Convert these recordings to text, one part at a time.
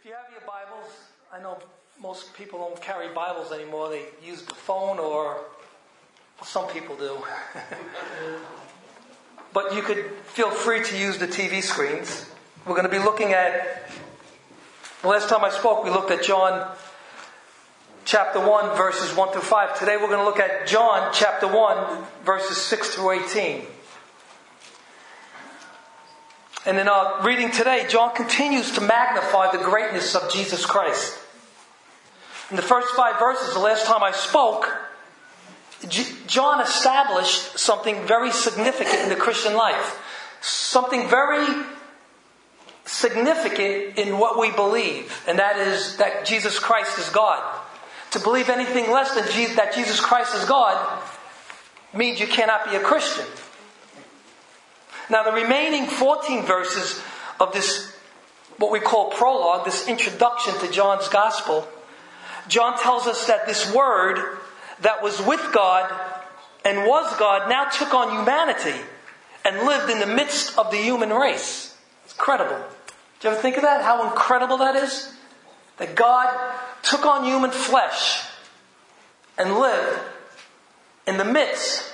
If you have your Bibles, I know most people don't carry Bibles anymore. They use the phone or some people do. but you could feel free to use the TV screens. We're going to be looking at, the last time I spoke, we looked at John chapter 1, verses 1 through 5. Today we're going to look at John chapter 1, verses 6 through 18. And in our reading today, John continues to magnify the greatness of Jesus Christ. In the first five verses, the last time I spoke, John established something very significant in the Christian life. Something very significant in what we believe, and that is that Jesus Christ is God. To believe anything less than that Jesus Christ is God means you cannot be a Christian. Now, the remaining 14 verses of this, what we call prologue, this introduction to John's gospel, John tells us that this word that was with God and was God now took on humanity and lived in the midst of the human race. It's incredible. Do you ever think of that? How incredible that is? That God took on human flesh and lived in the midst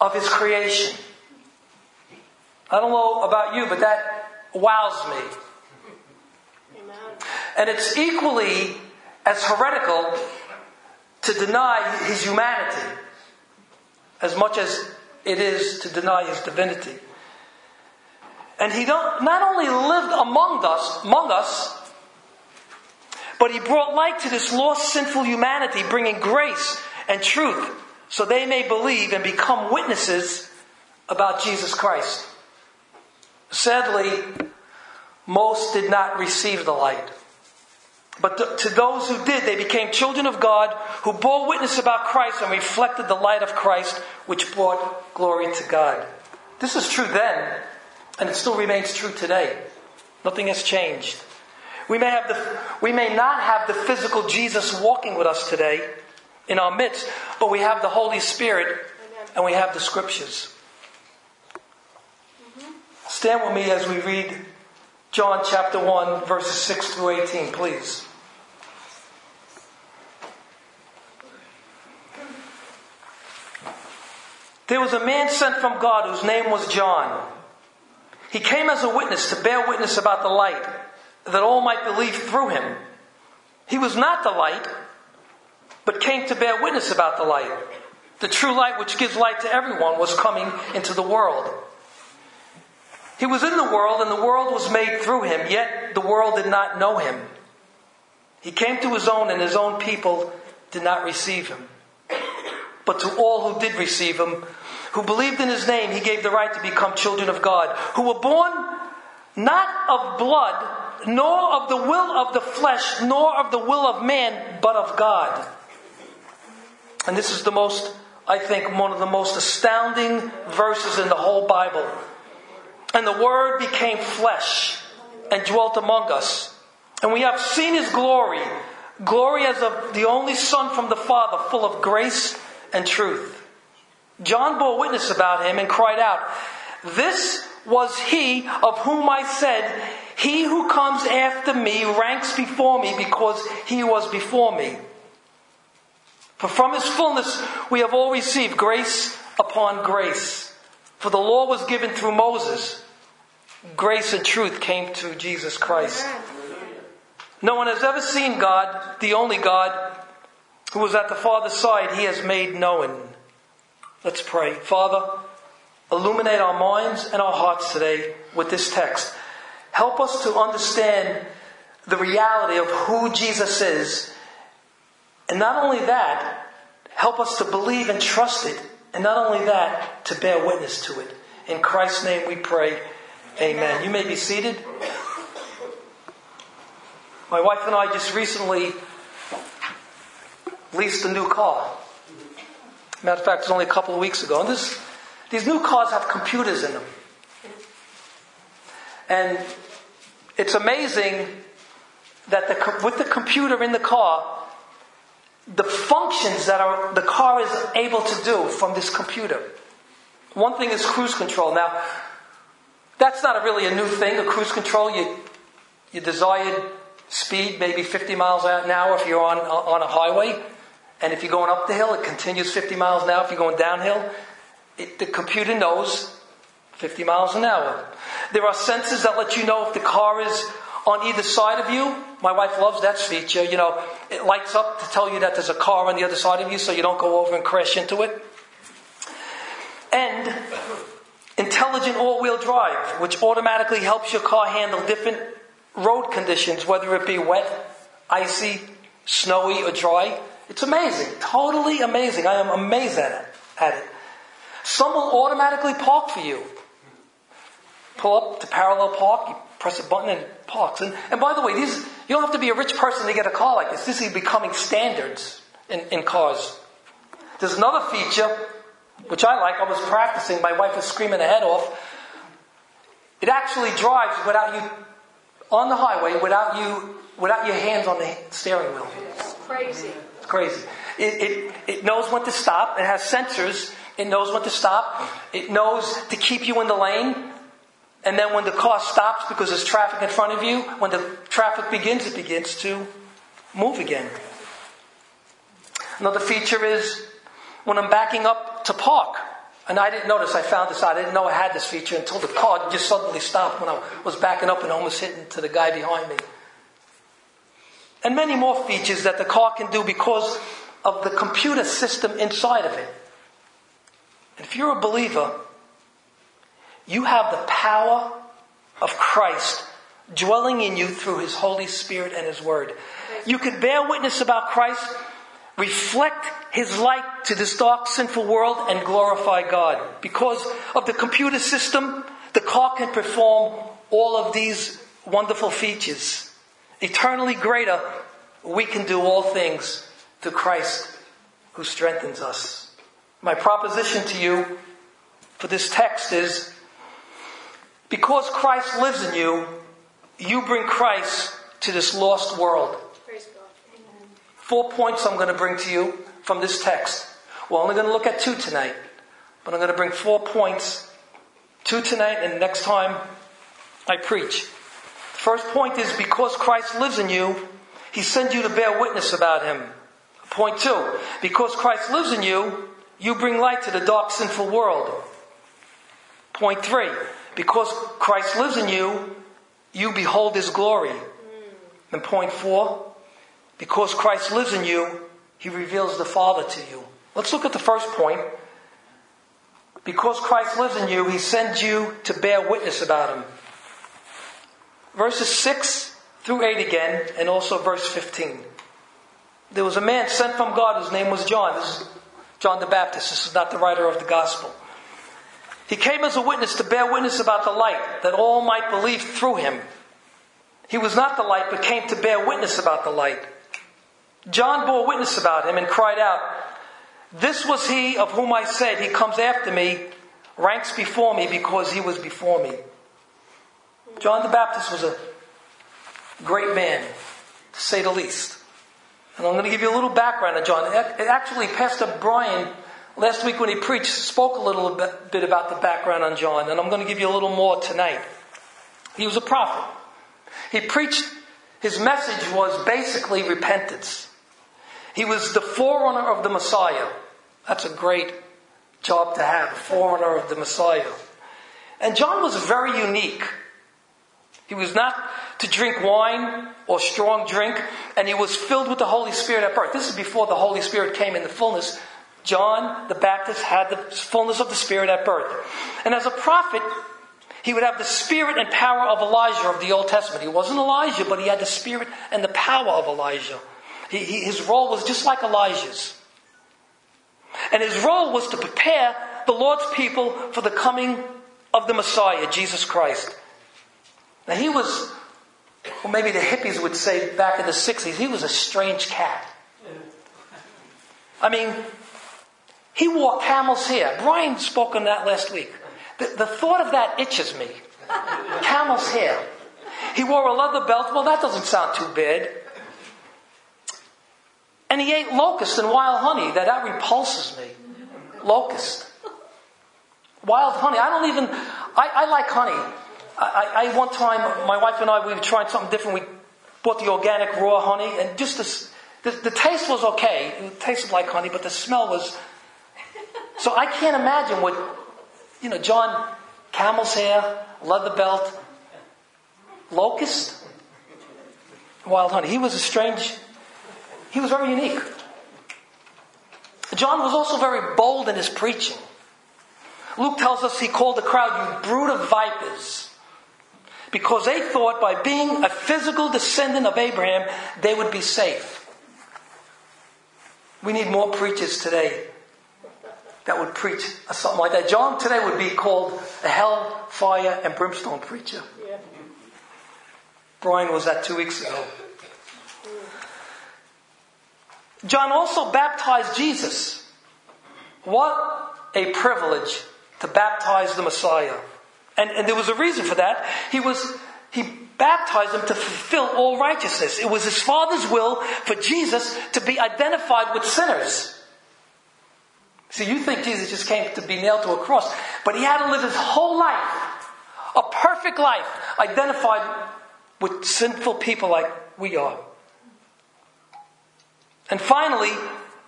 of his creation. I don't know about you, but that wows me. Amen. And it's equally as heretical to deny his humanity as much as it is to deny his divinity. And he not only lived among us, among us, but he brought light to this lost sinful humanity, bringing grace and truth so they may believe and become witnesses about Jesus Christ. Sadly, most did not receive the light. But to those who did, they became children of God who bore witness about Christ and reflected the light of Christ, which brought glory to God. This is true then, and it still remains true today. Nothing has changed. We may, have the, we may not have the physical Jesus walking with us today in our midst, but we have the Holy Spirit and we have the Scriptures. Stand with me as we read John chapter 1, verses 6 through 18, please. There was a man sent from God whose name was John. He came as a witness to bear witness about the light, that all might believe through him. He was not the light, but came to bear witness about the light. The true light which gives light to everyone was coming into the world. He was in the world, and the world was made through him, yet the world did not know him. He came to his own, and his own people did not receive him. But to all who did receive him, who believed in his name, he gave the right to become children of God, who were born not of blood, nor of the will of the flesh, nor of the will of man, but of God. And this is the most, I think, one of the most astounding verses in the whole Bible. And the Word became flesh and dwelt among us. And we have seen His glory, glory as of the only Son from the Father, full of grace and truth. John bore witness about him and cried out, This was he of whom I said, He who comes after me ranks before me because he was before me. For from his fullness we have all received grace upon grace. For the law was given through Moses grace and truth came to Jesus Christ. No one has ever seen God, the only God, who was at the Father's side, he has made known. Let's pray. Father, illuminate our minds and our hearts today with this text. Help us to understand the reality of who Jesus is. And not only that, help us to believe and trust it. And not only that, to bear witness to it. In Christ's name we pray. Amen. You may be seated. My wife and I just recently leased a new car. Matter of fact, it's only a couple of weeks ago. And this, these new cars have computers in them. And it's amazing that the, with the computer in the car, the functions that are, the car is able to do from this computer. One thing is cruise control. Now, that's not a really a new thing, a cruise control. You, your desired speed, maybe 50 miles an hour if you're on, on a highway. And if you're going up the hill, it continues 50 miles an hour. If you're going downhill, it, the computer knows 50 miles an hour. There are sensors that let you know if the car is on either side of you. My wife loves that feature. You know, it lights up to tell you that there's a car on the other side of you so you don't go over and crash into it. And intelligent all wheel drive, which automatically helps your car handle different road conditions, whether it be wet, icy, snowy, or dry. It's amazing. Totally amazing. I am amazed at it. At it. Some will automatically park for you. Pull up to parallel park, you press a button and it parks. And, and by the way, these, you don't have to be a rich person to get a car like this. This is becoming standards in, in cars. There's another feature, which I like. I was practicing. My wife was screaming her head off. It actually drives without you on the highway without you without your hands on the steering wheel. It's crazy. It's crazy. It, it, it knows when to stop. It has sensors. It knows when to stop. It knows to keep you in the lane. And then when the car stops because there's traffic in front of you, when the traffic begins, it begins to move again. Another feature is when I'm backing up to park. And I didn't notice, I found this out. I didn't know I had this feature until the car just suddenly stopped when I was backing up and almost hitting to the guy behind me. And many more features that the car can do because of the computer system inside of it. And if you're a believer, you have the power of Christ dwelling in you through His Holy Spirit and His Word. You can bear witness about Christ reflect his light to this dark, sinful world and glorify God. Because of the computer system, the car can perform all of these wonderful features. Eternally greater, we can do all things through Christ who strengthens us. My proposition to you for this text is because Christ lives in you, you bring Christ to this lost world. Four points I'm going to bring to you from this text. We're only going to look at two tonight, but I'm going to bring four points, two tonight and next time I preach. First point is because Christ lives in you, He sends you to bear witness about Him. Point two, because Christ lives in you, you bring light to the dark, sinful world. Point three, because Christ lives in you, you behold His glory. And point four, because Christ lives in you, he reveals the Father to you. Let's look at the first point. Because Christ lives in you, he sends you to bear witness about him. Verses 6 through 8 again, and also verse 15. There was a man sent from God whose name was John. This is John the Baptist. This is not the writer of the gospel. He came as a witness to bear witness about the light, that all might believe through him. He was not the light, but came to bear witness about the light. John bore witness about him and cried out, This was he of whom I said, He comes after me, ranks before me because he was before me. John the Baptist was a great man, to say the least. And I'm going to give you a little background on John. Actually, Pastor Brian, last week when he preached, spoke a little bit about the background on John, and I'm going to give you a little more tonight. He was a prophet. He preached, his message was basically repentance. He was the forerunner of the Messiah. That's a great job to have, a forerunner of the Messiah. And John was very unique. He was not to drink wine or strong drink, and he was filled with the Holy Spirit at birth. This is before the Holy Spirit came in the fullness. John the Baptist had the fullness of the Spirit at birth. And as a prophet, he would have the spirit and power of Elijah of the Old Testament. He wasn't Elijah, but he had the spirit and the power of Elijah. He, he, his role was just like Elijah's. And his role was to prepare the Lord's people for the coming of the Messiah, Jesus Christ. Now he was, well maybe the hippies would say back in the 60s, he was a strange cat. I mean, he wore camel's hair. Brian spoke on that last week. The, the thought of that itches me. Camel's hair. He wore a leather belt. Well, that doesn't sound too bad. And he ate locust and wild honey. That, that repulses me. Locust. Wild honey. I don't even, I, I like honey. I, I, one time, my wife and I, we trying something different. We bought the organic raw honey, and just this, the, the taste was okay. It tasted like honey, but the smell was. So I can't imagine what, you know, John, camel's hair, leather belt, locust, wild honey. He was a strange, he was very unique. John was also very bold in his preaching. Luke tells us he called the crowd, you brood of vipers, because they thought by being a physical descendant of Abraham, they would be safe. We need more preachers today that would preach something like that. John today would be called a hell, fire, and brimstone preacher. Brian was that two weeks ago. John also baptized Jesus. What a privilege to baptize the Messiah. And, and there was a reason for that. He was, he baptized him to fulfill all righteousness. It was his Father's will for Jesus to be identified with sinners. See, you think Jesus just came to be nailed to a cross, but he had to live his whole life, a perfect life, identified with sinful people like we are. And finally,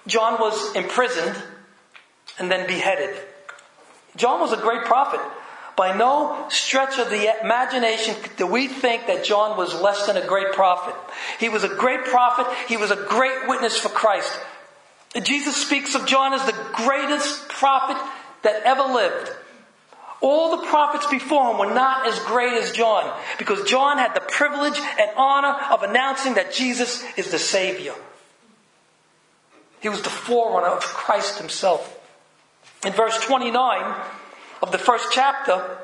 John was imprisoned and then beheaded. John was a great prophet. By no stretch of the imagination do we think that John was less than a great prophet. He was a great prophet. He was a great witness for Christ. Jesus speaks of John as the greatest prophet that ever lived. All the prophets before him were not as great as John because John had the privilege and honor of announcing that Jesus is the Savior. He was the forerunner of Christ himself. In verse 29 of the first chapter,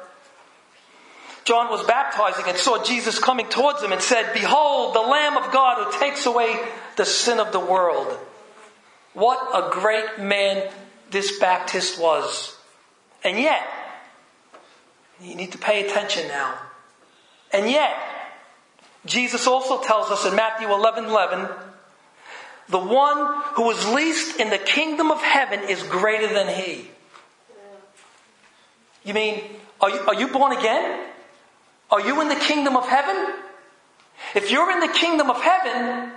John was baptizing and saw Jesus coming towards him and said, Behold, the Lamb of God who takes away the sin of the world. What a great man this Baptist was. And yet, you need to pay attention now. And yet, Jesus also tells us in Matthew 11 11, the one who is least in the kingdom of heaven is greater than he. You mean, are you, are you born again? Are you in the kingdom of heaven? If you're in the kingdom of heaven,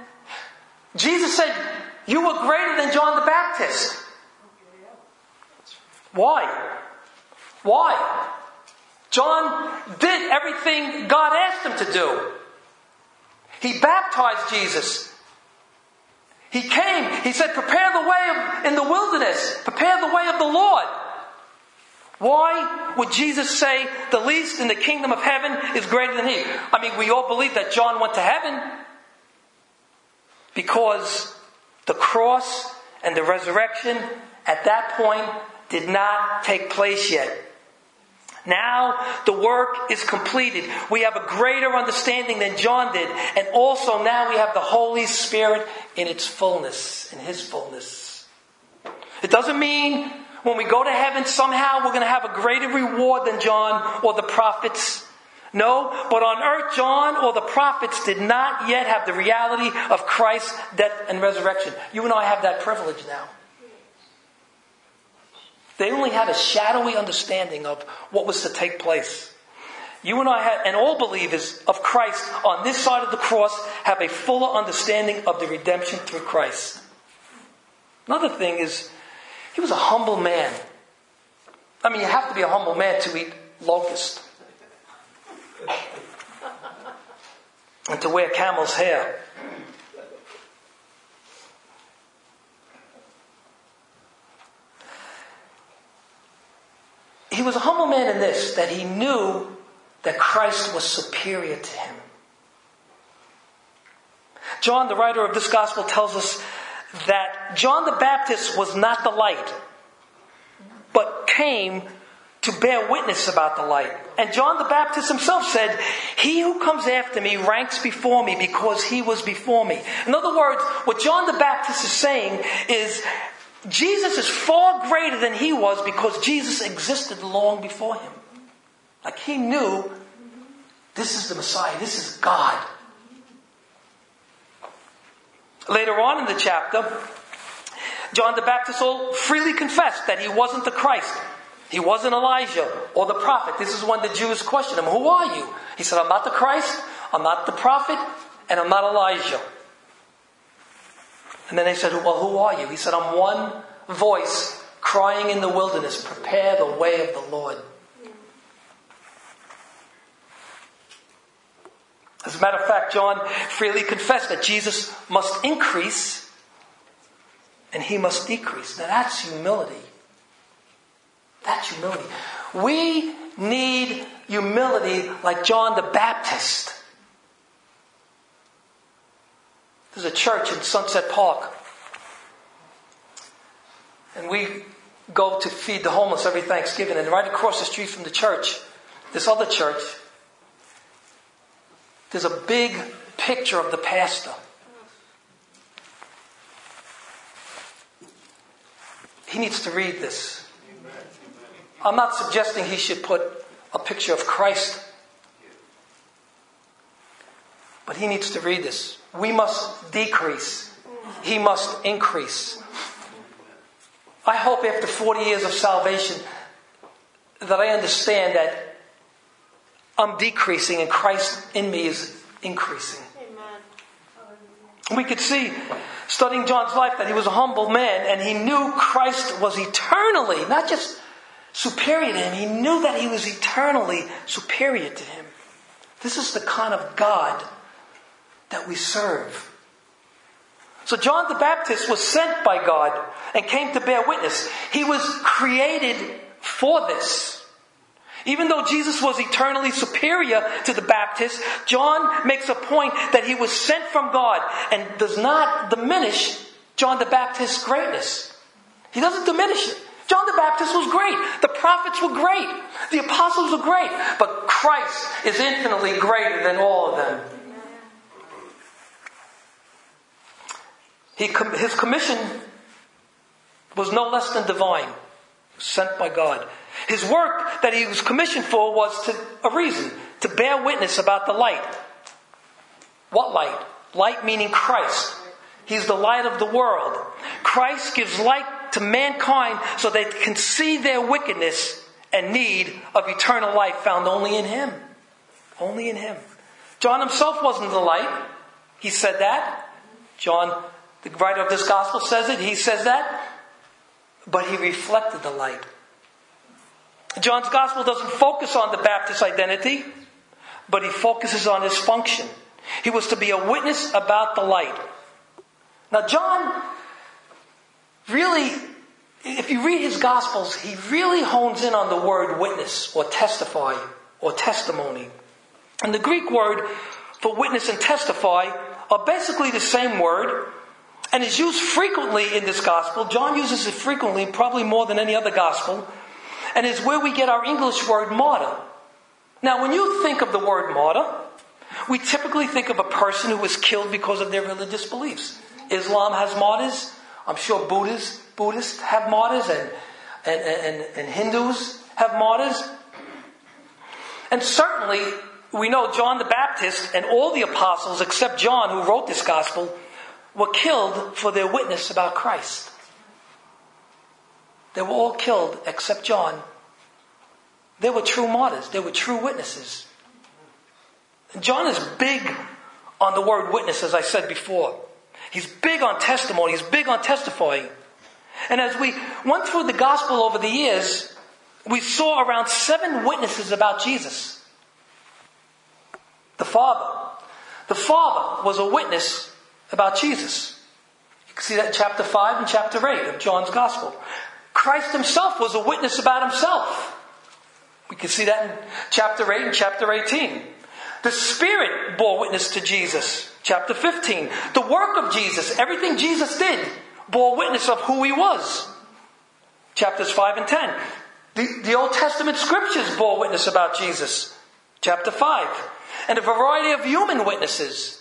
Jesus said, you were greater than John the Baptist. Why? Why? John did everything God asked him to do. He baptized Jesus. He came, he said, prepare the way of, in the wilderness, prepare the way of the Lord. Why would Jesus say the least in the kingdom of heaven is greater than he? I mean, we all believe that John went to heaven because the cross and the resurrection at that point did not take place yet. Now the work is completed. We have a greater understanding than John did. And also now we have the Holy Spirit in its fullness, in His fullness. It doesn't mean when we go to heaven somehow we're going to have a greater reward than John or the prophets. No, but on earth, John or the prophets did not yet have the reality of Christ's death and resurrection. You and I have that privilege now. They only had a shadowy understanding of what was to take place. You and I have, and all believers of Christ on this side of the cross have a fuller understanding of the redemption through Christ. Another thing is, he was a humble man. I mean, you have to be a humble man to eat locust. and to wear camel's hair. He was a humble man in this, that he knew that Christ was superior to him. John, the writer of this gospel, tells us that John the Baptist was not the light, but came to bear witness about the light. And John the Baptist himself said, He who comes after me ranks before me because he was before me. In other words, what John the Baptist is saying is Jesus is far greater than he was because Jesus existed long before him. Like he knew this is the Messiah, this is God. Later on in the chapter, John the Baptist all freely confessed that he wasn't the Christ. He wasn't Elijah or the prophet. This is when the Jews questioned him, Who are you? He said, I'm not the Christ, I'm not the prophet, and I'm not Elijah. And then they said, Well, who are you? He said, I'm one voice crying in the wilderness, Prepare the way of the Lord. As a matter of fact, John freely confessed that Jesus must increase and he must decrease. Now that's humility. That's humility. We need humility like John the Baptist. There's a church in Sunset Park. And we go to feed the homeless every Thanksgiving. And right across the street from the church, this other church, there's a big picture of the pastor. He needs to read this. I'm not suggesting he should put a picture of Christ, but he needs to read this. We must decrease, he must increase. I hope after 40 years of salvation that I understand that I'm decreasing and Christ in me is increasing. Amen. We could see, studying John's life, that he was a humble man and he knew Christ was eternally, not just superior to him, he knew that he was eternally superior to him. This is the kind of God that we serve. So John the Baptist was sent by God and came to bear witness. He was created for this. Even though Jesus was eternally superior to the Baptist, John makes a point that he was sent from God and does not diminish John the Baptist's greatness. He doesn't diminish it. John the Baptist was great. The prophets were great. The apostles were great. But Christ is infinitely greater than all of them. He, his commission was no less than divine, sent by God. His work that he was commissioned for was to, a reason, to bear witness about the light. What light? Light meaning Christ. He's the light of the world. Christ gives light to mankind so they can see their wickedness and need of eternal life found only in Him. Only in Him. John himself wasn't the light. He said that. John, the writer of this gospel, says it. He says that. But he reflected the light. John's gospel doesn't focus on the Baptist identity, but he focuses on his function. He was to be a witness about the light. Now, John really, if you read his gospels, he really hones in on the word witness or testify or testimony. And the Greek word for witness and testify are basically the same word and is used frequently in this gospel. John uses it frequently, probably more than any other gospel and is where we get our English word martyr. Now, when you think of the word martyr, we typically think of a person who was killed because of their religious beliefs. Islam has martyrs. I'm sure Buddhists, Buddhists have martyrs and, and, and, and Hindus have martyrs. And certainly, we know John the Baptist and all the apostles except John who wrote this gospel were killed for their witness about Christ. They were all killed except John. They were true martyrs. They were true witnesses. John is big on the word witness, as I said before. He's big on testimony. He's big on testifying. And as we went through the gospel over the years, we saw around seven witnesses about Jesus. The Father. The Father was a witness about Jesus. You can see that in chapter 5 and chapter 8 of John's gospel. Christ himself was a witness about himself. We can see that in chapter 8 and chapter 18. The Spirit bore witness to Jesus. Chapter 15. The work of Jesus, everything Jesus did, bore witness of who he was. Chapters 5 and 10. The, the Old Testament scriptures bore witness about Jesus. Chapter 5. And a variety of human witnesses.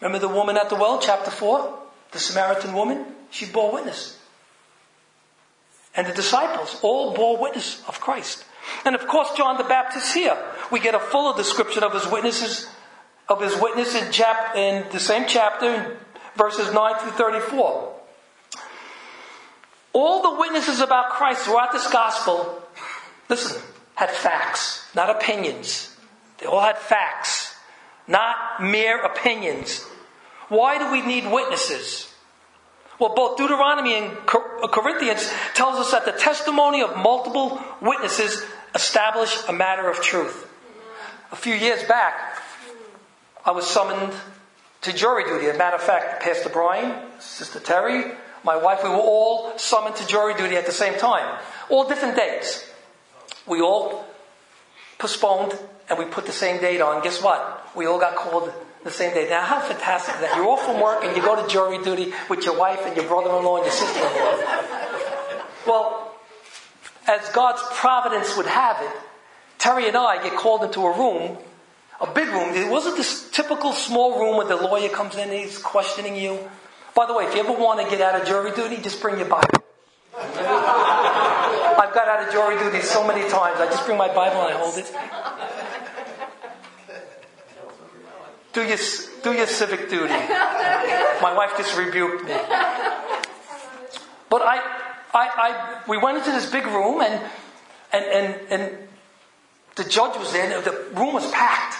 Remember the woman at the well, chapter 4? The Samaritan woman? She bore witness and the disciples all bore witness of Christ. And of course, John the Baptist here. We get a fuller description of his witnesses, of his witness in, chap, in the same chapter, verses 9 through 34. All the witnesses about Christ throughout this gospel, listen, had facts, not opinions. They all had facts, not mere opinions. Why do we need witnesses? Well, both Deuteronomy and uh, Corinthians tells us that the testimony of multiple witnesses establish a matter of truth. A few years back, I was summoned to jury duty. As a matter of fact, Pastor Brian, Sister Terry, my wife, we were all summoned to jury duty at the same time. All different dates. We all postponed and we put the same date on. Guess what? We all got called the same day. Now, how fantastic that? You're off from work and you go to jury duty with your wife and your brother-in-law and your sister-in-law. Well, as God's providence would have it, Terry and I get called into a room, a big room. It wasn't this typical small room where the lawyer comes in and he's questioning you. By the way, if you ever want to get out of jury duty, just bring your Bible. I've got out of jury duty so many times. I just bring my Bible and I hold it. Do your, do your civic duty. My wife just rebuked me. But I, I, I, we went into this big room and, and, and, and the judge was there and the room was packed.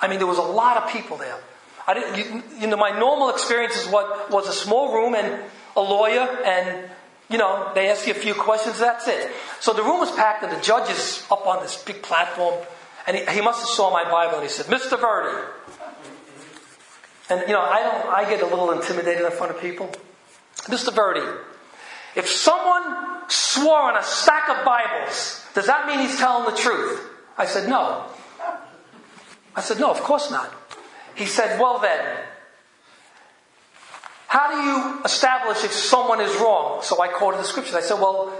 I mean, there was a lot of people there. I didn't, you, you know, my normal experience is what was a small room and a lawyer and, you know, they ask you a few questions, that's it. So the room was packed and the judge is up on this big platform and he, he must have saw my Bible and he said, Mr. Verdi, and you know, I don't I get a little intimidated in front of people. Mr. Verdi, if someone swore on a stack of Bibles, does that mean he's telling the truth? I said, no. I said, no, of course not. He said, well then, how do you establish if someone is wrong? So I quoted the scriptures. I said, well,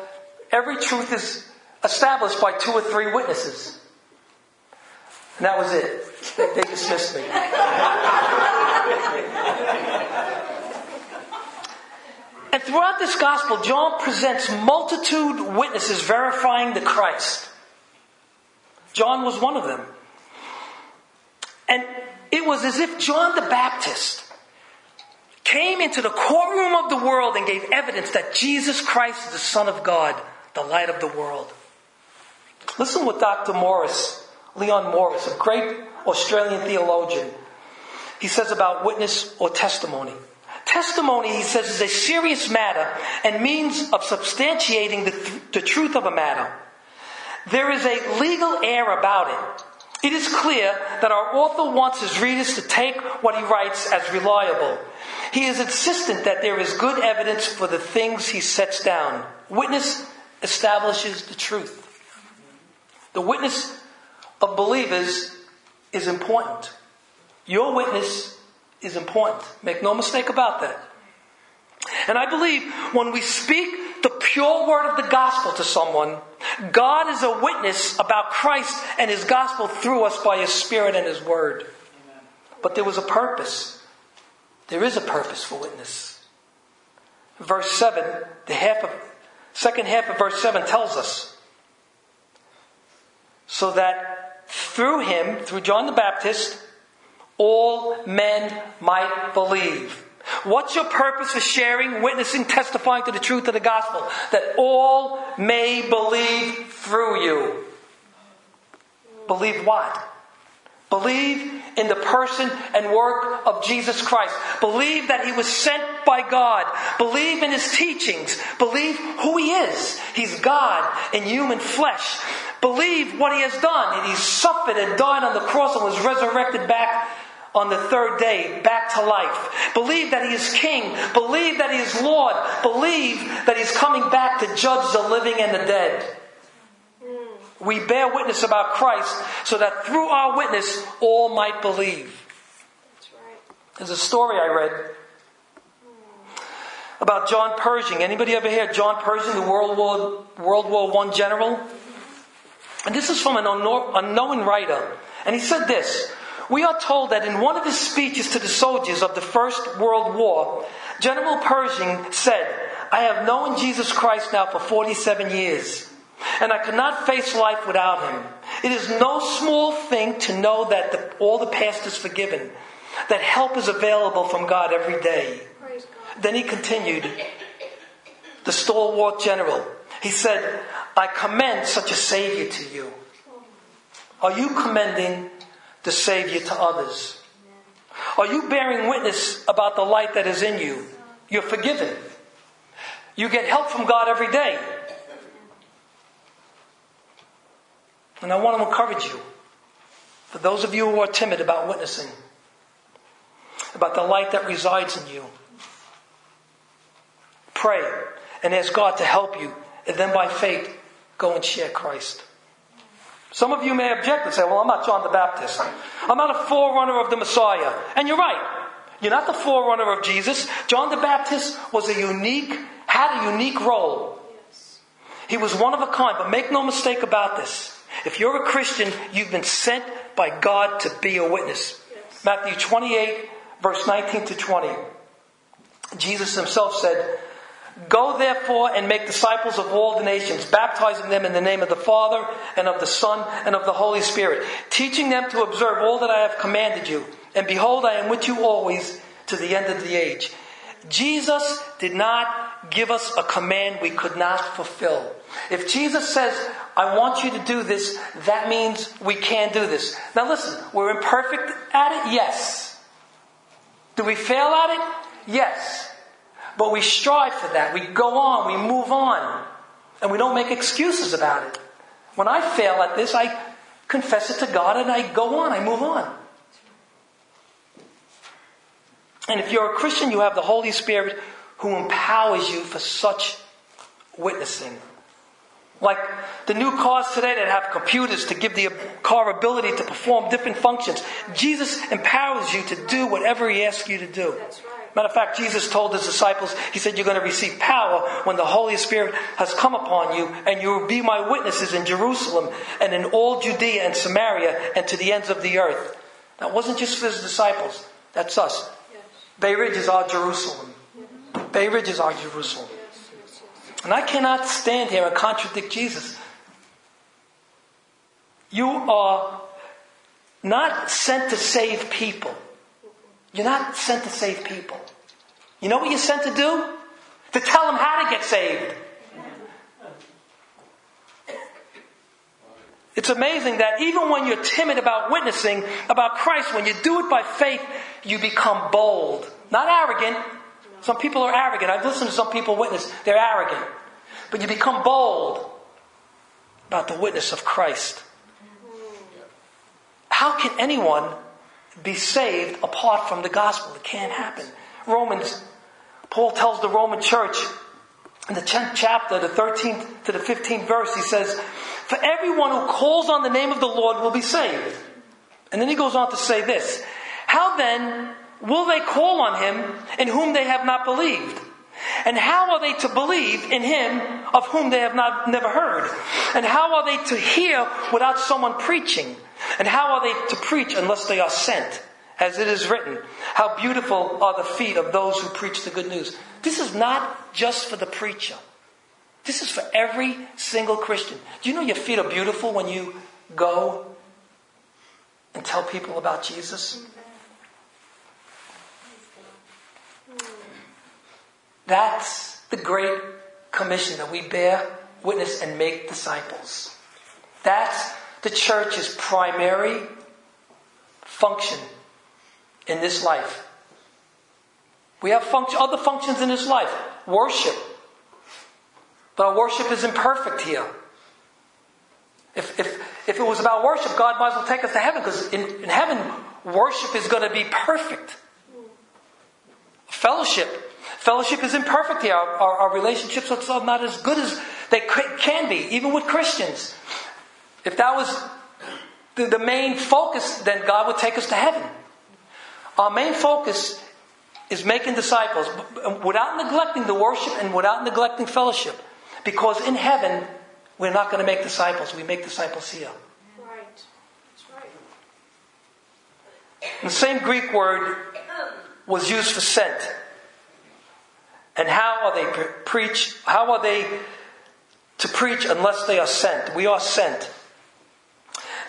every truth is established by two or three witnesses. And that was it. They dismissed me. and throughout this gospel, John presents multitude witnesses verifying the Christ. John was one of them. And it was as if John the Baptist came into the courtroom of the world and gave evidence that Jesus Christ is the Son of God, the light of the world. Listen what Dr. Morris, Leon Morris, a great Australian theologian, he says about witness or testimony. Testimony, he says, is a serious matter and means of substantiating the, th- the truth of a matter. There is a legal air about it. It is clear that our author wants his readers to take what he writes as reliable. He is insistent that there is good evidence for the things he sets down. Witness establishes the truth. The witness of believers is important. Your witness is important. Make no mistake about that. And I believe when we speak the pure word of the gospel to someone, God is a witness about Christ and his gospel through us by his spirit and his word. But there was a purpose. There is a purpose for witness. Verse 7, the half of, second half of verse 7 tells us so that through him, through John the Baptist, all men might believe. What's your purpose for sharing, witnessing, testifying to the truth of the gospel? That all may believe through you. Believe what? Believe in the person and work of Jesus Christ. Believe that He was sent by God. Believe in His teachings. Believe who He is. He's God in human flesh. Believe what He has done. And He suffered and died on the cross and was resurrected back on the third day back to life. Believe that He is King. Believe that He is Lord. Believe that He's coming back to judge the living and the dead. We bear witness about Christ so that through our witness all might believe. There's a story I read about John Pershing. Anybody ever hear John Pershing, the World War, World War One general? And this is from an unknown writer. And he said this we are told that in one of his speeches to the soldiers of the First World War, General Pershing said, I have known Jesus Christ now for 47 years, and I could not face life without him. It is no small thing to know that the, all the past is forgiven, that help is available from God every day. Then he continued, the stalwart general. He said, I commend such a Savior to you. Are you commending the Savior to others? Are you bearing witness about the light that is in you? You're forgiven. You get help from God every day. And I want to encourage you, for those of you who are timid about witnessing, about the light that resides in you, pray and ask God to help you, and then by faith, go and share Christ. Some of you may object and say, well, I'm not John the Baptist. I'm not a forerunner of the Messiah. And you're right. You're not the forerunner of Jesus. John the Baptist was a unique, had a unique role. He was one of a kind, but make no mistake about this. If you're a Christian, you've been sent by God to be a witness. Matthew 28, verse 19 to 20. Jesus himself said, Go therefore and make disciples of all the nations, baptizing them in the name of the Father and of the Son and of the Holy Spirit, teaching them to observe all that I have commanded you. And behold, I am with you always to the end of the age. Jesus did not give us a command we could not fulfill. If Jesus says, I want you to do this, that means we can do this. Now listen, we're imperfect at it? Yes. Do we fail at it? Yes. But we strive for that. We go on, we move on, and we don't make excuses about it. When I fail at this, I confess it to God and I go on, I move on. And if you're a Christian, you have the Holy Spirit who empowers you for such witnessing. Like the new cars today that have computers to give the car ability to perform different functions. Jesus empowers you to do whatever He asks you to do. Matter of fact, Jesus told his disciples, He said, You're going to receive power when the Holy Spirit has come upon you, and you will be my witnesses in Jerusalem and in all Judea and Samaria and to the ends of the earth. That wasn't just for his disciples, that's us. Yes. Bay Ridge is our Jerusalem. Bay Ridge is our Jerusalem. And I cannot stand here and contradict Jesus. You are not sent to save people. You're not sent to save people. You know what you're sent to do? To tell them how to get saved. It's amazing that even when you're timid about witnessing about Christ, when you do it by faith, you become bold. Not arrogant. Some people are arrogant. I've listened to some people witness. They're arrogant. But you become bold about the witness of Christ. How can anyone be saved apart from the gospel. It can't happen. Romans, Paul tells the Roman church in the 10th chapter, the 13th to the 15th verse, he says, For everyone who calls on the name of the Lord will be saved. And then he goes on to say this How then will they call on him in whom they have not believed? And how are they to believe in him of whom they have not never heard? And how are they to hear without someone preaching? And how are they to preach unless they are sent? As it is written, how beautiful are the feet of those who preach the good news. This is not just for the preacher. This is for every single Christian. Do you know your feet are beautiful when you go and tell people about Jesus? That's the great commission that we bear witness and make disciples. That's the church's primary function in this life. We have function, other functions in this life. Worship. But our worship is imperfect here. If, if, if it was about worship, God might as well take us to heaven because in, in heaven, worship is going to be perfect. Fellowship. Fellowship is imperfect here. Our, our, our relationships are not as good as they can be, even with Christians. If that was the, the main focus, then God would take us to heaven. Our main focus is making disciples without neglecting the worship and without neglecting fellowship. Because in heaven, we're not going to make disciples. We make disciples here. Right. That's right. The same Greek word was used for sent. And how are they pre- preach? How are they to preach unless they are sent? We are sent.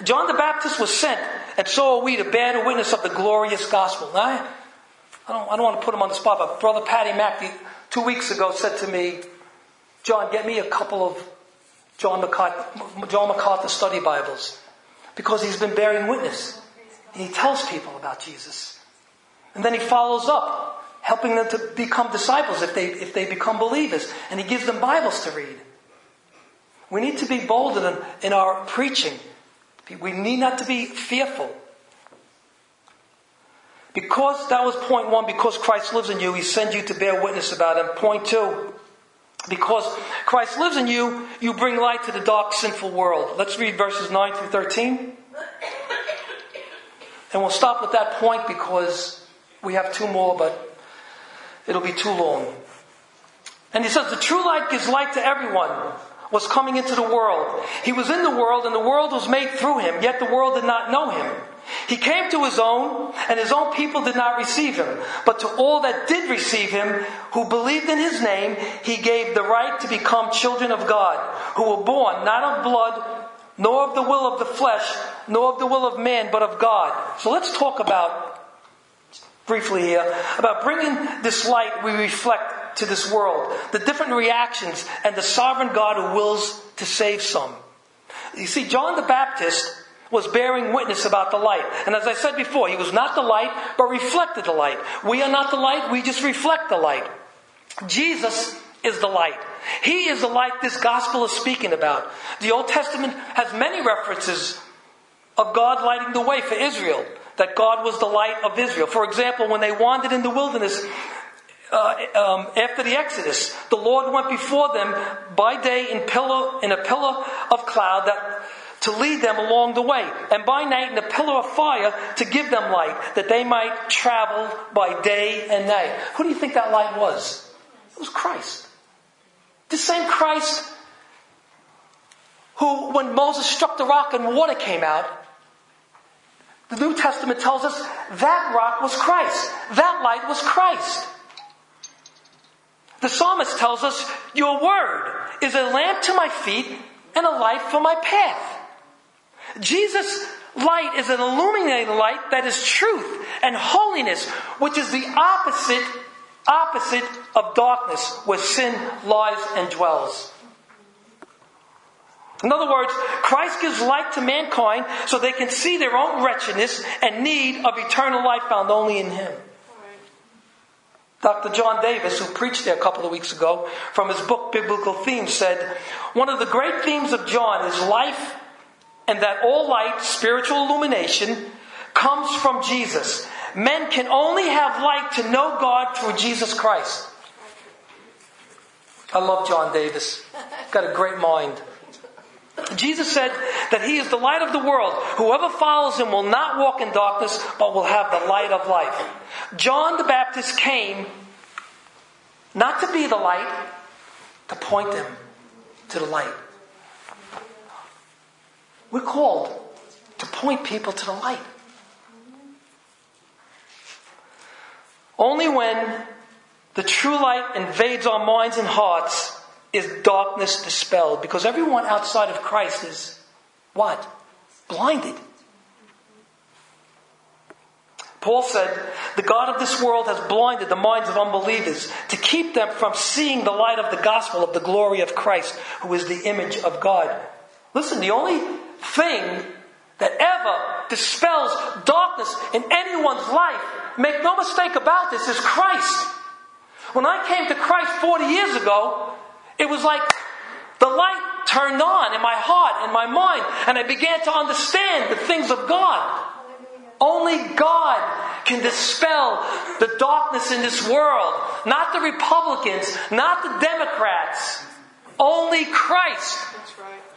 John the Baptist was sent, and so are we to bear the witness of the glorious gospel. Now, I, don't, I don't want to put him on the spot, but Brother Patty Mack two weeks ago said to me, John, get me a couple of John MacArthur, John MacArthur study Bibles because he's been bearing witness. And he tells people about Jesus. And then he follows up, helping them to become disciples if they, if they become believers. And he gives them Bibles to read. We need to be bolder in our preaching. We need not to be fearful. Because that was point one, because Christ lives in you, he sends you to bear witness about him. Point two, because Christ lives in you, you bring light to the dark, sinful world. Let's read verses 9 through 13. And we'll stop with that point because we have two more, but it'll be too long. And he says, The true light gives light to everyone was coming into the world. He was in the world and the world was made through him, yet the world did not know him. He came to his own, and his own people did not receive him. But to all that did receive him, who believed in his name, he gave the right to become children of God, who were born not of blood, nor of the will of the flesh, nor of the will of man, but of God. So let's talk about, briefly here, about bringing this light we reflect to this world, the different reactions, and the sovereign God who wills to save some. You see, John the Baptist was bearing witness about the light. And as I said before, he was not the light, but reflected the light. We are not the light, we just reflect the light. Jesus is the light. He is the light this gospel is speaking about. The Old Testament has many references of God lighting the way for Israel, that God was the light of Israel. For example, when they wandered in the wilderness, uh, um, after the Exodus, the Lord went before them by day in pillar in a pillar of cloud that to lead them along the way, and by night in a pillar of fire to give them light, that they might travel by day and night. Who do you think that light was? It was Christ. The same Christ who, when Moses struck the rock and water came out, the New Testament tells us that rock was Christ. That light was Christ. The psalmist tells us, Your word is a lamp to my feet and a light for my path. Jesus' light is an illuminating light that is truth and holiness, which is the opposite, opposite of darkness where sin lies and dwells. In other words, Christ gives light to mankind so they can see their own wretchedness and need of eternal life found only in Him. Dr. John Davis, who preached there a couple of weeks ago from his book Biblical Themes, said, One of the great themes of John is life and that all light, spiritual illumination, comes from Jesus. Men can only have light to know God through Jesus Christ. I love John Davis. Got a great mind. Jesus said that He is the light of the world. Whoever follows Him will not walk in darkness, but will have the light of life. John the Baptist came not to be the light, to point them to the light. We're called to point people to the light. Only when the true light invades our minds and hearts is darkness dispelled. Because everyone outside of Christ is what? Blinded. Paul said, The God of this world has blinded the minds of unbelievers to keep them from seeing the light of the gospel of the glory of Christ, who is the image of God. Listen, the only thing that ever dispels darkness in anyone's life, make no mistake about this, is Christ. When I came to Christ 40 years ago, it was like the light turned on in my heart and my mind, and I began to understand the things of God. Only God can dispel the darkness in this world. Not the Republicans, not the Democrats. Only Christ.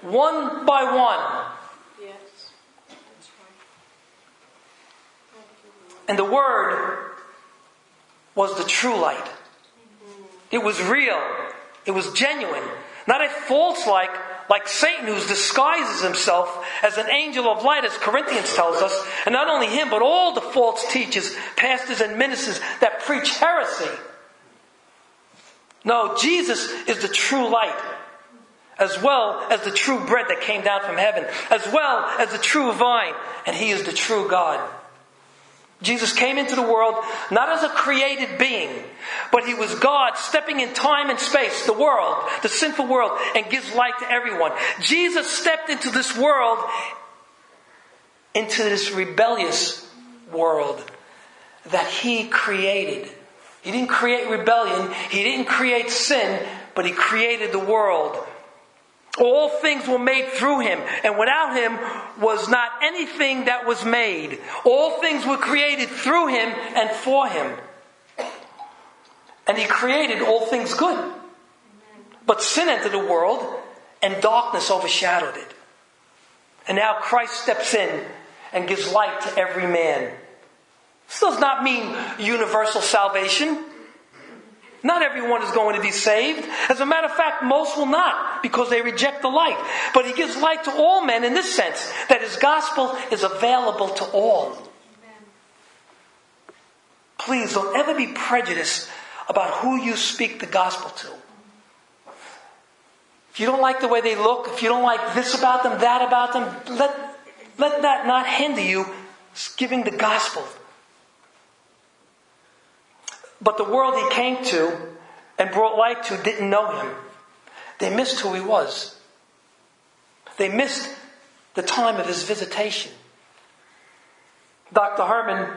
One by one. And the Word was the true light. It was real. It was genuine. Not a false like, like Satan who disguises himself as an angel of light, as Corinthians tells us. And not only him, but all the false teachers, pastors, and ministers that preach heresy. No, Jesus is the true light, as well as the true bread that came down from heaven, as well as the true vine, and he is the true God. Jesus came into the world not as a created being, but he was God stepping in time and space, the world, the sinful world, and gives light to everyone. Jesus stepped into this world, into this rebellious world that he created. He didn't create rebellion, he didn't create sin, but he created the world. All things were made through him, and without him was not anything that was made. All things were created through him and for him. And he created all things good. But sin entered the world, and darkness overshadowed it. And now Christ steps in and gives light to every man. This does not mean universal salvation. Not everyone is going to be saved. As a matter of fact, most will not because they reject the light. But he gives light to all men in this sense that his gospel is available to all. Please don't ever be prejudiced about who you speak the gospel to. If you don't like the way they look, if you don't like this about them, that about them, let, let that not hinder you giving the gospel but the world he came to and brought light to didn't know him. They missed who he was. They missed the time of his visitation. Dr. Herman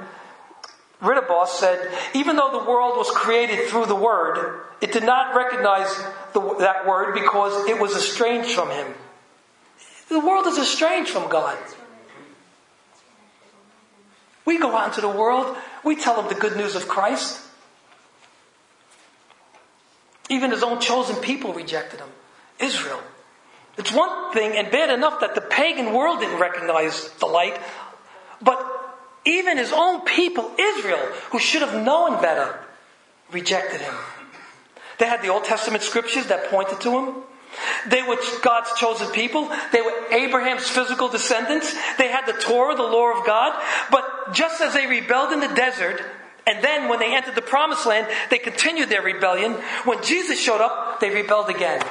Ridderbos said, even though the world was created through the Word, it did not recognize the, that Word because it was estranged from Him. The world is estranged from God. We go out into the world, we tell them the good news of Christ. Even his own chosen people rejected him. Israel. It's one thing, and bad enough that the pagan world didn't recognize the light, but even his own people, Israel, who should have known better, rejected him. They had the Old Testament scriptures that pointed to him. They were God's chosen people. They were Abraham's physical descendants. They had the Torah, the law of God. But just as they rebelled in the desert, and then when they entered the promised land, they continued their rebellion. When Jesus showed up, they rebelled again.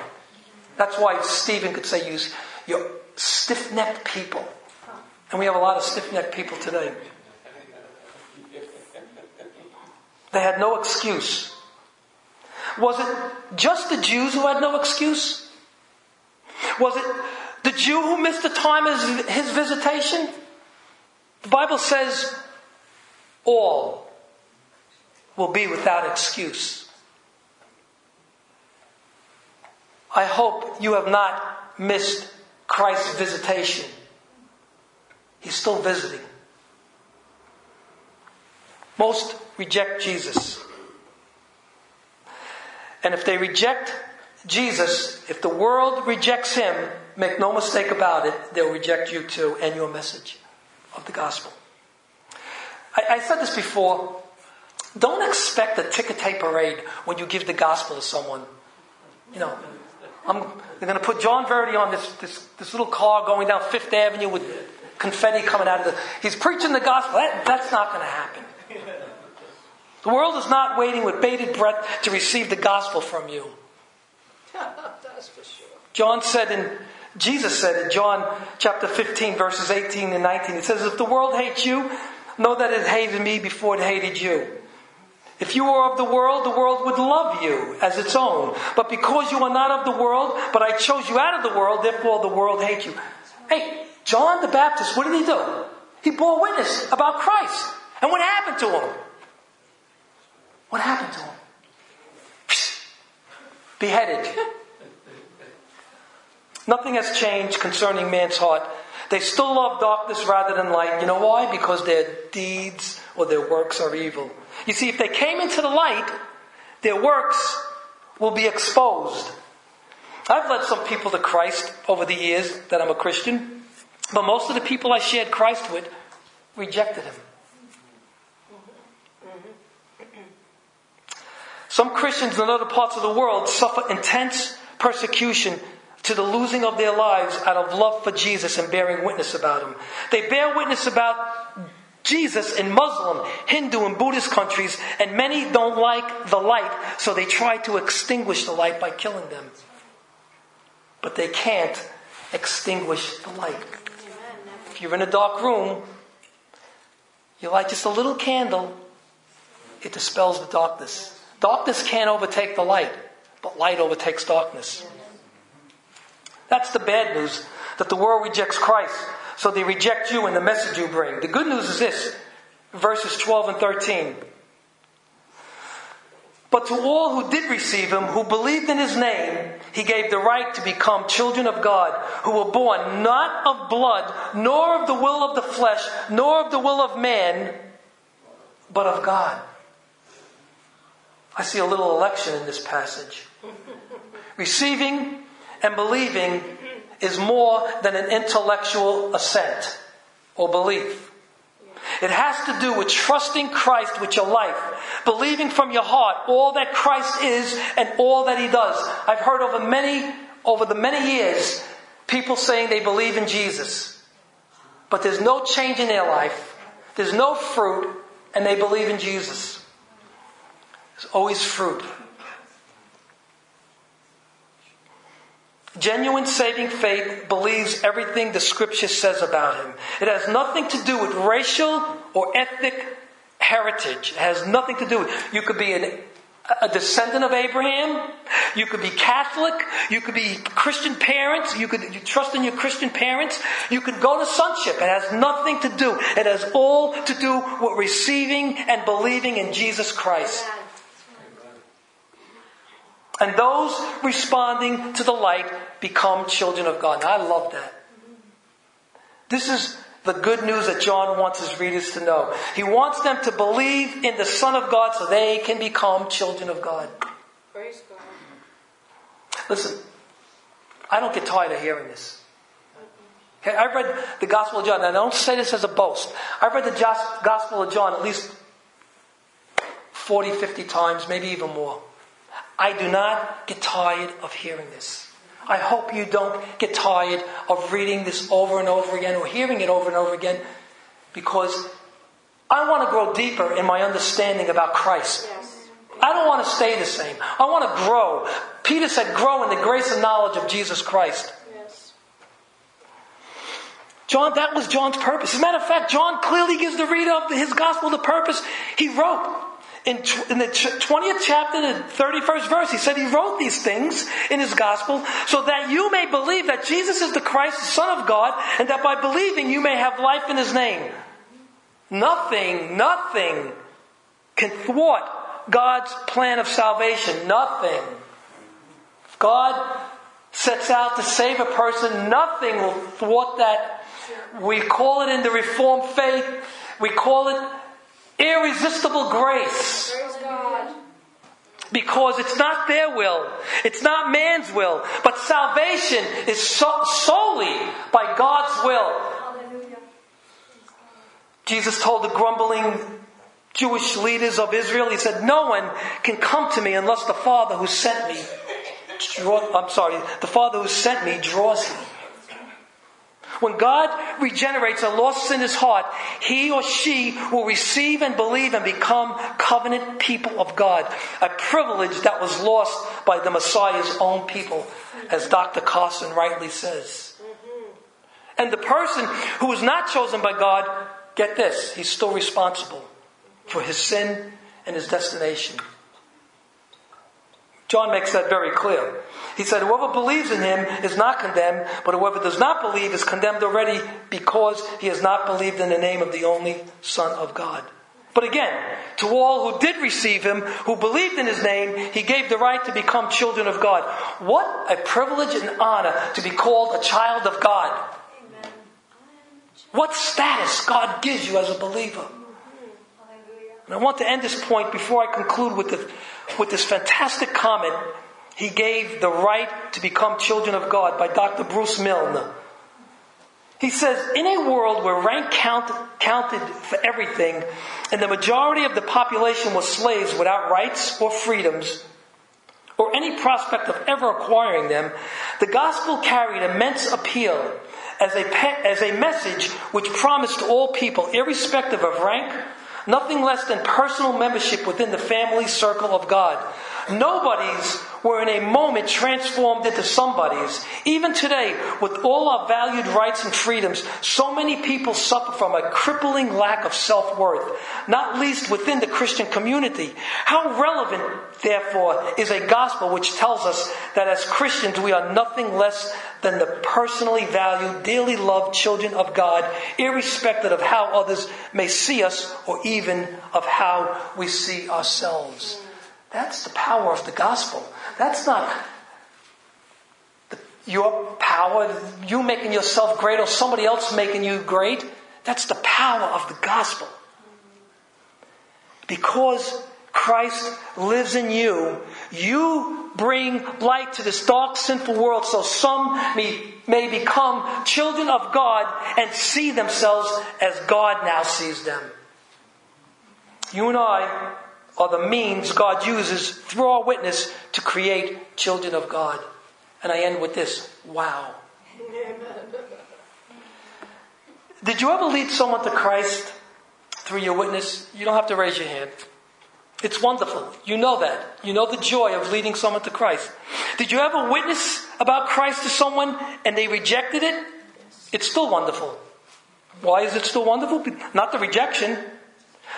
That's why Stephen could say, "Use you stiff necked people. And we have a lot of stiff necked people today. They had no excuse. Was it just the Jews who had no excuse? Was it the Jew who missed the time of his visitation? The Bible says all will be without excuse. I hope you have not missed Christ's visitation. He's still visiting. Most reject Jesus. And if they reject Jesus, if the world rejects him, make no mistake about it, they'll reject you too and your message of the gospel. I, I said this before. Don't expect a ticker tape parade when you give the gospel to someone. You know, I'm, they're going to put John Verdi on this, this, this little car going down Fifth Avenue with confetti coming out of the. He's preaching the gospel. That, that's not going to happen. The world is not waiting with bated breath to receive the gospel from you. That's for sure. John said in Jesus said in John chapter 15 verses 18 and 19, it says, if the world hates you, know that it hated me before it hated you. If you were of the world, the world would love you as its own. But because you are not of the world, but I chose you out of the world, therefore the world hates you. Hey, John the Baptist, what did he do? He bore witness about Christ. And what happened to him? What happened to him? Beheaded. Nothing has changed concerning man's heart. They still love darkness rather than light. You know why? Because their deeds or their works are evil. You see, if they came into the light, their works will be exposed. I've led some people to Christ over the years that I'm a Christian, but most of the people I shared Christ with rejected him. Some Christians in other parts of the world suffer intense persecution to the losing of their lives out of love for Jesus and bearing witness about him. They bear witness about Jesus in Muslim, Hindu, and Buddhist countries, and many don't like the light, so they try to extinguish the light by killing them. But they can't extinguish the light. If you're in a dark room, You light just a little candle, it dispels the darkness. Darkness can't overtake the light, but light overtakes darkness. That's the bad news that the world rejects Christ, so they reject you and the message you bring. The good news is this verses 12 and 13. But to all who did receive him, who believed in his name, he gave the right to become children of God, who were born not of blood, nor of the will of the flesh, nor of the will of man, but of God. I see a little election in this passage. Receiving and believing is more than an intellectual assent or belief. It has to do with trusting Christ with your life, believing from your heart all that Christ is and all that He does. I've heard over many, over the many years, people saying they believe in Jesus, but there's no change in their life, there's no fruit, and they believe in Jesus. There's always fruit. Genuine saving faith believes everything the scripture says about him. It has nothing to do with racial or ethnic heritage. It has nothing to do with You could be an, a descendant of Abraham. You could be Catholic. You could be Christian parents. You could you trust in your Christian parents. You could go to sonship. It has nothing to do. It has all to do with receiving and believing in Jesus Christ. And those responding to the light become children of God. I love that. This is the good news that John wants his readers to know. He wants them to believe in the Son of God so they can become children of God. Praise God. Listen, I don't get tired of hearing this. Okay, I've read the Gospel of John. Now, I don't say this as a boast. I've read the Gospel of John at least 40, 50 times, maybe even more. I do not get tired of hearing this. I hope you don't get tired of reading this over and over again or hearing it over and over again because I want to grow deeper in my understanding about Christ. I don't want to stay the same. I want to grow. Peter said, grow in the grace and knowledge of Jesus Christ. John, that was John's purpose. As a matter of fact, John clearly gives the reader of his gospel the purpose he wrote in, in the 20th chapter, the 31st verse, he said he wrote these things in his gospel so that you may believe that Jesus is the Christ, the Son of God, and that by believing you may have life in his name. Nothing, nothing can thwart God's plan of salvation. Nothing. If God sets out to save a person, nothing will thwart that. We call it in the Reformed faith, we call it Irresistible grace. Because it's not their will. It's not man's will. But salvation is so, solely by God's will. Jesus told the grumbling Jewish leaders of Israel, He said, No one can come to me unless the Father who sent me, draw, I'm sorry, the Father who sent me draws him. When God regenerates a lost sinner's heart, he or she will receive and believe and become covenant people of God. A privilege that was lost by the Messiah's own people, as Dr. Carson rightly says. Mm-hmm. And the person who is not chosen by God, get this, he's still responsible for his sin and his destination. John makes that very clear. He said, Whoever believes in him is not condemned, but whoever does not believe is condemned already because he has not believed in the name of the only Son of God. But again, to all who did receive him, who believed in his name, he gave the right to become children of God. What a privilege and honor to be called a child of God. What status God gives you as a believer. And I want to end this point before I conclude with the with this fantastic comment he gave the right to become children of God by Dr. Bruce Milne. He says, in a world where rank count, counted for everything and the majority of the population was slaves without rights or freedoms, or any prospect of ever acquiring them, the gospel carried immense appeal as a, pe- as a message which promised all people, irrespective of rank, Nothing less than personal membership within the family circle of God. Nobodies were in a moment transformed into somebody's. Even today, with all our valued rights and freedoms, so many people suffer from a crippling lack of self-worth, not least within the Christian community. How relevant, therefore, is a gospel which tells us that as Christians we are nothing less than the personally valued, dearly loved children of God, irrespective of how others may see us or even of how we see ourselves. That's the power of the gospel. That's not your power, you making yourself great or somebody else making you great. That's the power of the gospel. Because Christ lives in you, you bring light to this dark, sinful world so some may, may become children of God and see themselves as God now sees them. You and I are the means God uses through our witness to create children of God. And I end with this wow. Did you ever lead someone to Christ through your witness? You don't have to raise your hand. It's wonderful. You know that. You know the joy of leading someone to Christ. Did you ever witness about Christ to someone and they rejected it? It's still wonderful. Why is it still wonderful? Not the rejection,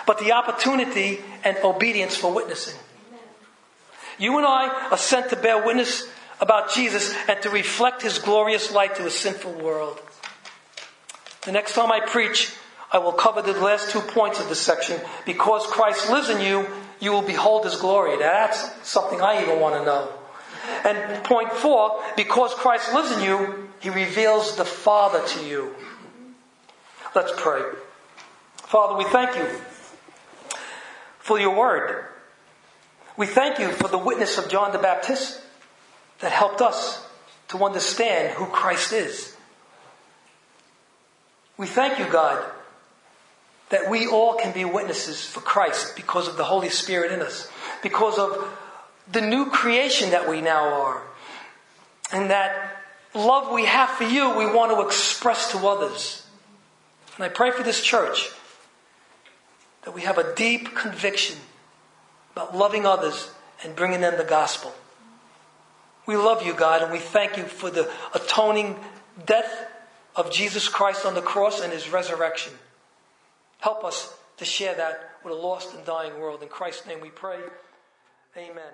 but the opportunity and obedience for witnessing. You and I are sent to bear witness about Jesus and to reflect his glorious light to a sinful world. The next time I preach, I will cover the last two points of this section. Because Christ lives in you, you will behold his glory. That's something I even want to know. And point four, because Christ lives in you, he reveals the Father to you. Let's pray. Father, we thank you for your word. We thank you for the witness of John the Baptist that helped us to understand who Christ is. We thank you, God, that we all can be witnesses for Christ because of the Holy Spirit in us, because of the new creation that we now are, and that love we have for you we want to express to others. And I pray for this church that we have a deep conviction about loving others and bringing them the gospel. We love you, God, and we thank you for the atoning death of Jesus Christ on the cross and his resurrection. Help us to share that with a lost and dying world. In Christ's name we pray. Amen.